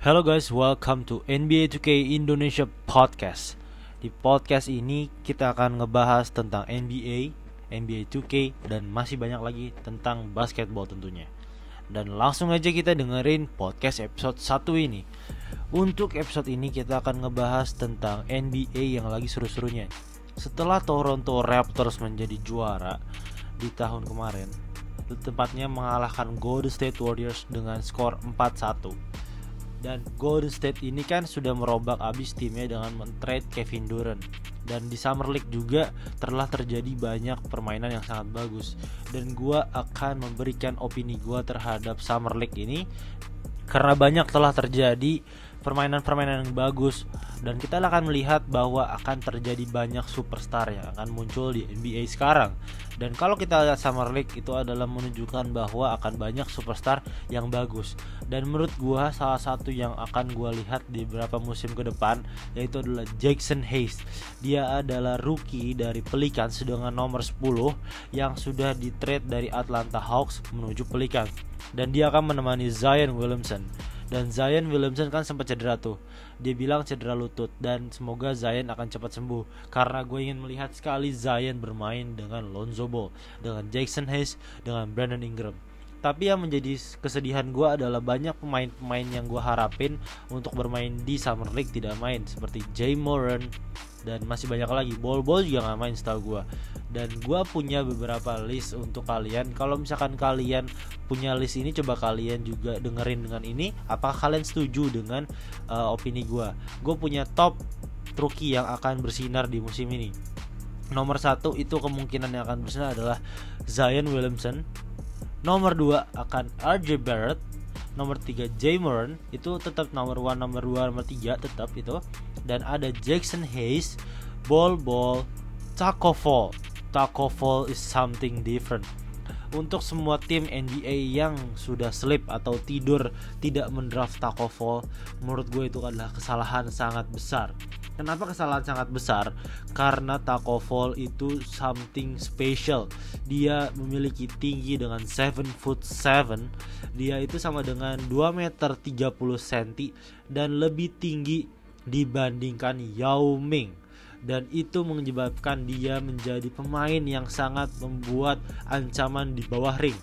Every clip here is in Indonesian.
Hello guys, welcome to NBA 2K Indonesia Podcast. Di podcast ini kita akan ngebahas tentang NBA, NBA 2K dan masih banyak lagi tentang basketball tentunya. Dan langsung aja kita dengerin podcast episode 1 ini. Untuk episode ini kita akan ngebahas tentang NBA yang lagi seru-serunya. Setelah Toronto Raptors menjadi juara di tahun kemarin, tepatnya mengalahkan Golden State Warriors dengan skor 4-1 dan Golden State ini kan sudah merobak abis timnya dengan men-trade Kevin Durant. Dan di Summer League juga telah terjadi banyak permainan yang sangat bagus. Dan gua akan memberikan opini gua terhadap Summer League ini karena banyak telah terjadi permainan-permainan yang bagus dan kita akan melihat bahwa akan terjadi banyak superstar yang akan muncul di NBA sekarang. Dan kalau kita lihat Summer League itu adalah menunjukkan bahwa akan banyak superstar yang bagus. Dan menurut gua salah satu yang akan gua lihat di beberapa musim ke depan yaitu adalah Jackson Hayes. Dia adalah rookie dari Pelicans sedangkan nomor 10 yang sudah di trade dari Atlanta Hawks menuju Pelicans dan dia akan menemani Zion Williamson dan Zion Williamson kan sempat cedera tuh. Dia bilang cedera lutut dan semoga Zion akan cepat sembuh. Karena gue ingin melihat sekali Zion bermain dengan Lonzo Ball dengan Jackson Hayes dengan Brandon Ingram tapi yang menjadi kesedihan gue adalah banyak pemain-pemain yang gue harapin untuk bermain di Summer League tidak main seperti Jay Moran dan masih banyak lagi. Ball ball juga nggak main setahu gue dan gue punya beberapa list untuk kalian. Kalau misalkan kalian punya list ini coba kalian juga dengerin dengan ini. Apakah kalian setuju dengan uh, opini gue gue punya top rookie yang akan bersinar di musim ini. Nomor satu itu kemungkinan yang akan bersinar adalah Zion Williamson nomor 2 akan RJ Barrett. Nomor 3 Jay Moran itu tetap nomor 1 nomor 2 nomor 3 tetap itu. Dan ada Jackson Hayes Ball Ball Taco Fall. Taco Fall is something different untuk semua tim NBA yang sudah slip atau tidur tidak mendraft Fall menurut gue itu adalah kesalahan sangat besar Kenapa kesalahan sangat besar? Karena Taco Fall itu something special. Dia memiliki tinggi dengan 7 foot 7. Dia itu sama dengan 2 meter 30 cm dan lebih tinggi dibandingkan Yao Ming dan itu menyebabkan dia menjadi pemain yang sangat membuat ancaman di bawah ring.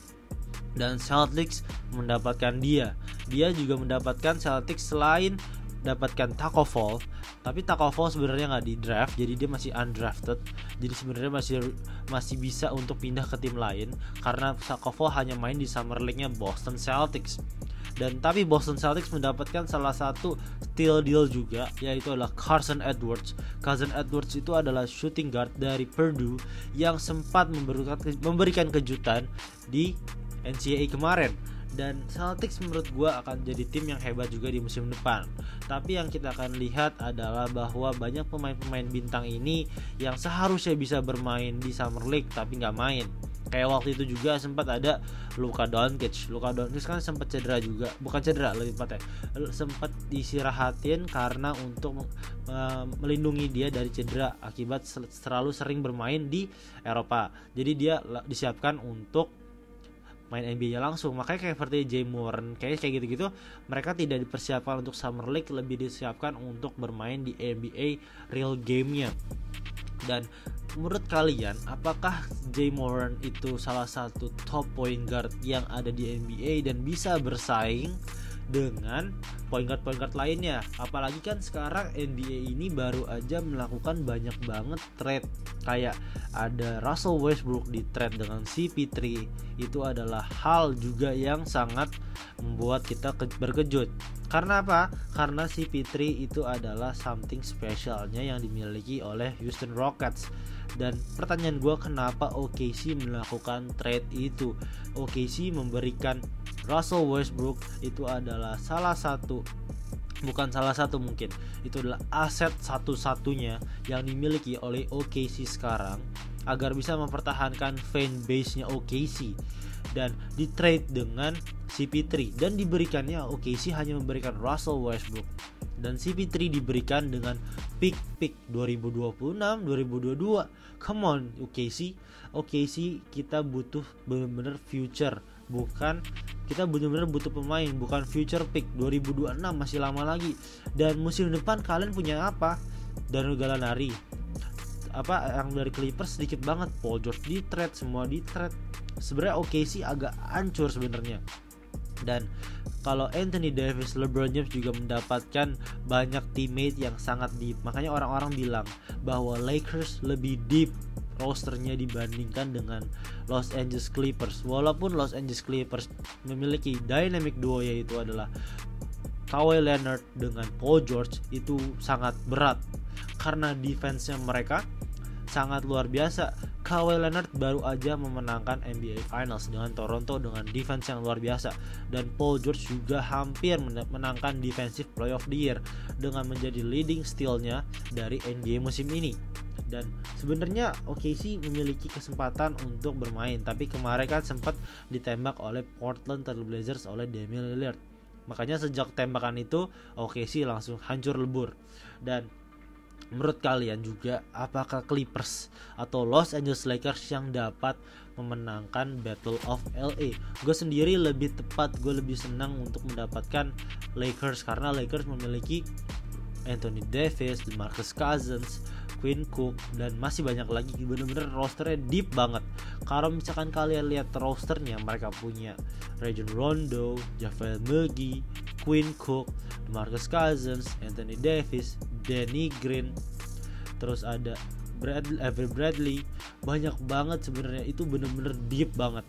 Dan Celtics mendapatkan dia. Dia juga mendapatkan Celtics selain dapatkan Taco Fall tapi Taco Fall sebenarnya nggak di draft jadi dia masih undrafted. Jadi sebenarnya masih masih bisa untuk pindah ke tim lain karena Taco Fall hanya main di summer league-nya Boston Celtics dan tapi Boston Celtics mendapatkan salah satu steal deal juga yaitu adalah Carson Edwards. Carson Edwards itu adalah shooting guard dari Purdue yang sempat memberikan kejutan di NCAA kemarin dan Celtics menurut gue akan jadi tim yang hebat juga di musim depan. Tapi yang kita akan lihat adalah bahwa banyak pemain-pemain bintang ini yang seharusnya bisa bermain di Summer League tapi nggak main. Kayak waktu itu juga sempat ada Luka Doncic. Luka Doncic kan sempat cedera juga, bukan cedera lebih tepatnya. Sempat disirahatin karena untuk melindungi dia dari cedera akibat terlalu sering bermain di Eropa. Jadi dia disiapkan untuk main NBA-nya langsung makanya kayak seperti Jay Moran kayak kayak gitu-gitu mereka tidak dipersiapkan untuk Summer League lebih disiapkan untuk bermain di NBA real game-nya dan menurut kalian apakah Jay Moran itu salah satu top point guard yang ada di NBA dan bisa bersaing dengan point guard point guard lainnya? Apalagi kan sekarang NBA ini baru aja melakukan banyak banget trade. Kayak ada Russell Westbrook di trade dengan CP3 itu adalah hal juga yang sangat membuat kita berkejut karena apa? Karena CP3 itu adalah something specialnya yang dimiliki oleh Houston Rockets. Dan pertanyaan gue kenapa OKC melakukan trade itu? OKC memberikan Russell Westbrook itu adalah salah satu bukan salah satu mungkin itu adalah aset satu-satunya yang dimiliki oleh OKC sekarang agar bisa mempertahankan fanbase-nya OKC dan di trade dengan CP3 dan diberikannya OKC hanya memberikan Russell Westbrook. Dan CP3 diberikan dengan pick pick 2026 2022 come on OKC OKC kita butuh benar-benar future. Bukan kita benar-benar butuh pemain bukan future pick. 2026 masih lama lagi. Dan musim depan kalian punya apa? Dan Gallinari. Apa yang dari Clippers sedikit banget. Paul George di trade semua di trade sebenarnya oke sih agak hancur sebenarnya dan kalau Anthony Davis, LeBron James juga mendapatkan banyak teammate yang sangat deep. Makanya orang-orang bilang bahwa Lakers lebih deep rosternya dibandingkan dengan Los Angeles Clippers. Walaupun Los Angeles Clippers memiliki dynamic duo yaitu adalah Kawhi Leonard dengan Paul George itu sangat berat karena defense-nya mereka sangat luar biasa. Kawhi Leonard baru aja memenangkan NBA Finals dengan Toronto dengan defense yang luar biasa dan Paul George juga hampir menangkan Defensive Player of the Year dengan menjadi leading stealnya dari NBA musim ini. Dan sebenarnya OKC memiliki kesempatan untuk bermain, tapi kemarin kan sempat ditembak oleh Portland Trail Blazers oleh Damian Lillard. Makanya sejak tembakan itu OKC langsung hancur lebur dan menurut kalian juga apakah Clippers atau Los Angeles Lakers yang dapat memenangkan Battle of LA gue sendiri lebih tepat gue lebih senang untuk mendapatkan Lakers karena Lakers memiliki Anthony Davis, DeMarcus Cousins, Quinn Cook dan masih banyak lagi. Bener-bener rosternya deep banget. Kalau misalkan kalian lihat rosternya mereka punya Rajon Rondo, Javel McGee, Quinn Cook, Marcus Cousins, Anthony Davis, Danny Green, terus ada Bradley, Avery Bradley, banyak banget sebenarnya itu bener-bener deep banget.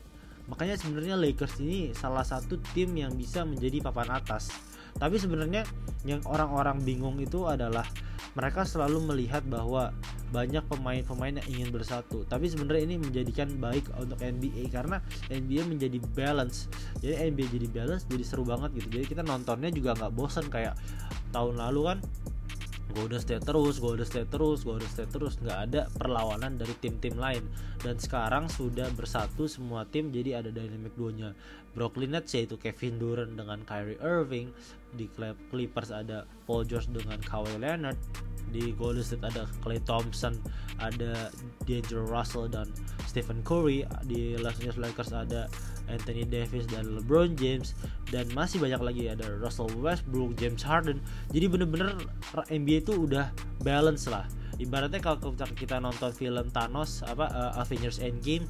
Makanya sebenarnya Lakers ini salah satu tim yang bisa menjadi papan atas. Tapi sebenarnya yang orang-orang bingung itu adalah mereka selalu melihat bahwa banyak pemain-pemain yang ingin bersatu. Tapi sebenarnya ini menjadikan baik untuk NBA karena NBA menjadi balance. Jadi NBA jadi balance jadi seru banget gitu. Jadi kita nontonnya juga nggak bosan kayak tahun lalu kan Golden State terus, Golden State terus, Golden State terus. Nggak ada perlawanan dari tim-tim lain. Dan sekarang sudah bersatu semua tim jadi ada dynamic duonya. Brooklyn Nets yaitu Kevin Durant dengan Kyrie Irving di Clippers ada Paul George dengan Kawhi Leonard di Golden State ada Klay Thompson ada D'Angelo Russell dan Stephen Curry di Los Angeles Lakers ada Anthony Davis dan LeBron James dan masih banyak lagi ada Russell Westbrook James Harden. Jadi bener-bener NBA itu udah balance lah. Ibaratnya kalau kita nonton film Thanos apa uh, Avengers Endgame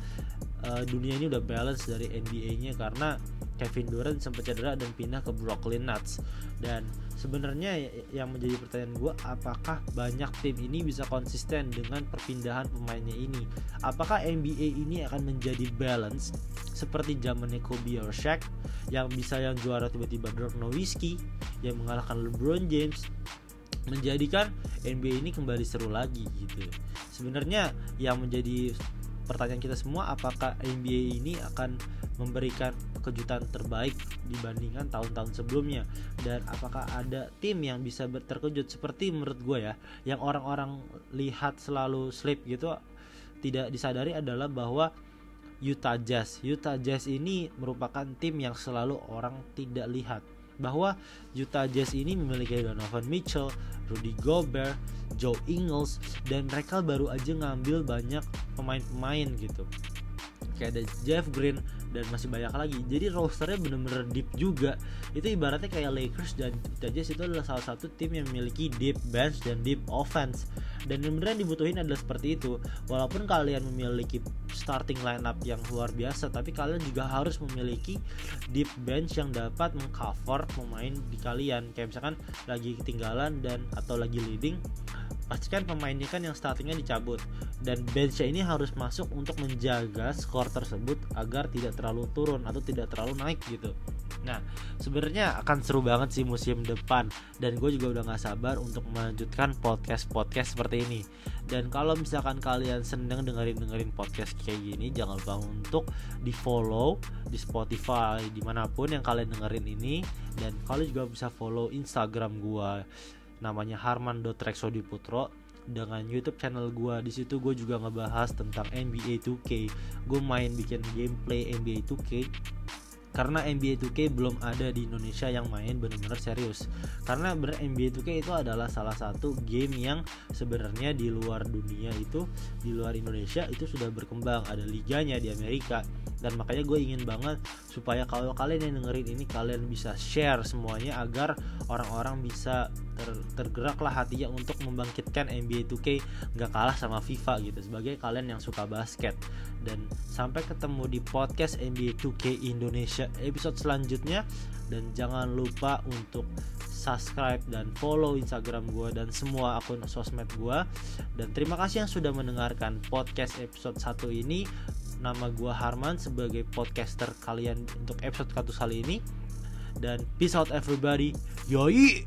uh, dunia ini udah balance dari NBA-nya karena Kevin Durant sempat cedera dan pindah ke Brooklyn Nets. Dan sebenarnya yang menjadi pertanyaan gue apakah banyak tim ini bisa konsisten dengan perpindahan pemainnya ini? Apakah NBA ini akan menjadi balance seperti zamannya Kobe or Shaq yang bisa yang juara tiba-tiba Dirk Nowitzki yang mengalahkan LeBron James menjadikan NBA ini kembali seru lagi gitu? Sebenarnya yang menjadi pertanyaan kita semua apakah NBA ini akan memberikan kejutan terbaik dibandingkan tahun-tahun sebelumnya. Dan apakah ada tim yang bisa terkejut? Seperti menurut gue ya yang orang-orang lihat selalu slip gitu tidak disadari adalah bahwa Utah Jazz. Utah Jazz ini merupakan tim yang selalu orang tidak lihat. Bahwa Utah Jazz ini memiliki Donovan Mitchell, Rudy Gobert, Joe Ingles dan mereka baru aja ngambil banyak pemain-pemain gitu kayak ada Jeff Green dan masih banyak lagi. Jadi rosternya bener-bener deep juga. Itu ibaratnya kayak Lakers dan Jazz itu adalah salah satu tim yang memiliki deep bench dan deep offense. Dan yang beneran dibutuhin adalah seperti itu. Walaupun kalian memiliki starting lineup yang luar biasa tapi kalian juga harus memiliki deep bench yang dapat mengcover pemain di kalian. Kayak misalkan lagi ketinggalan dan atau lagi leading pastikan pemainnya kan yang startingnya dicabut dan benchnya ini harus masuk untuk menjaga skor tersebut agar tidak terlalu turun atau tidak terlalu naik gitu. Nah sebenarnya akan seru banget sih musim depan. Dan gue juga udah gak sabar untuk melanjutkan podcast-podcast seperti ini. Dan kalau misalkan kalian seneng dengerin-dengerin podcast kayak gini Jangan lupa untuk di follow di Spotify di mana pun yang kalian dengerin ini. Dan kalian juga bisa follow Instagram gue namanya harman.rexodiputro dengan YouTube channel gue di situ gue juga ngebahas tentang NBA 2K gue main bikin gameplay NBA 2K karena NBA 2K belum ada di Indonesia yang main benar-benar serius. Karena bener NBA 2K itu adalah salah satu game yang sebenarnya di luar dunia itu di luar Indonesia itu sudah berkembang. Ada liganya di Amerika dan makanya gue ingin banget supaya kalau kalian yang dengerin ini kalian bisa share semuanya agar orang-orang bisa ter tergerak lah hatinya untuk membangkitkan NBA 2K nggak kalah sama FIFA gitu sebagai kalian yang suka basket. Dan sampai ketemu di podcast NBA 2K Indonesia episode selanjutnya. Dan jangan lupa untuk subscribe dan follow Instagram gue dan semua akun sosmed gue dan terima kasih yang sudah mendengarkan podcast episode 1 ini nama gue Harman sebagai podcaster kalian untuk episode 1 kali ini. Dan peace out everybody. Yoi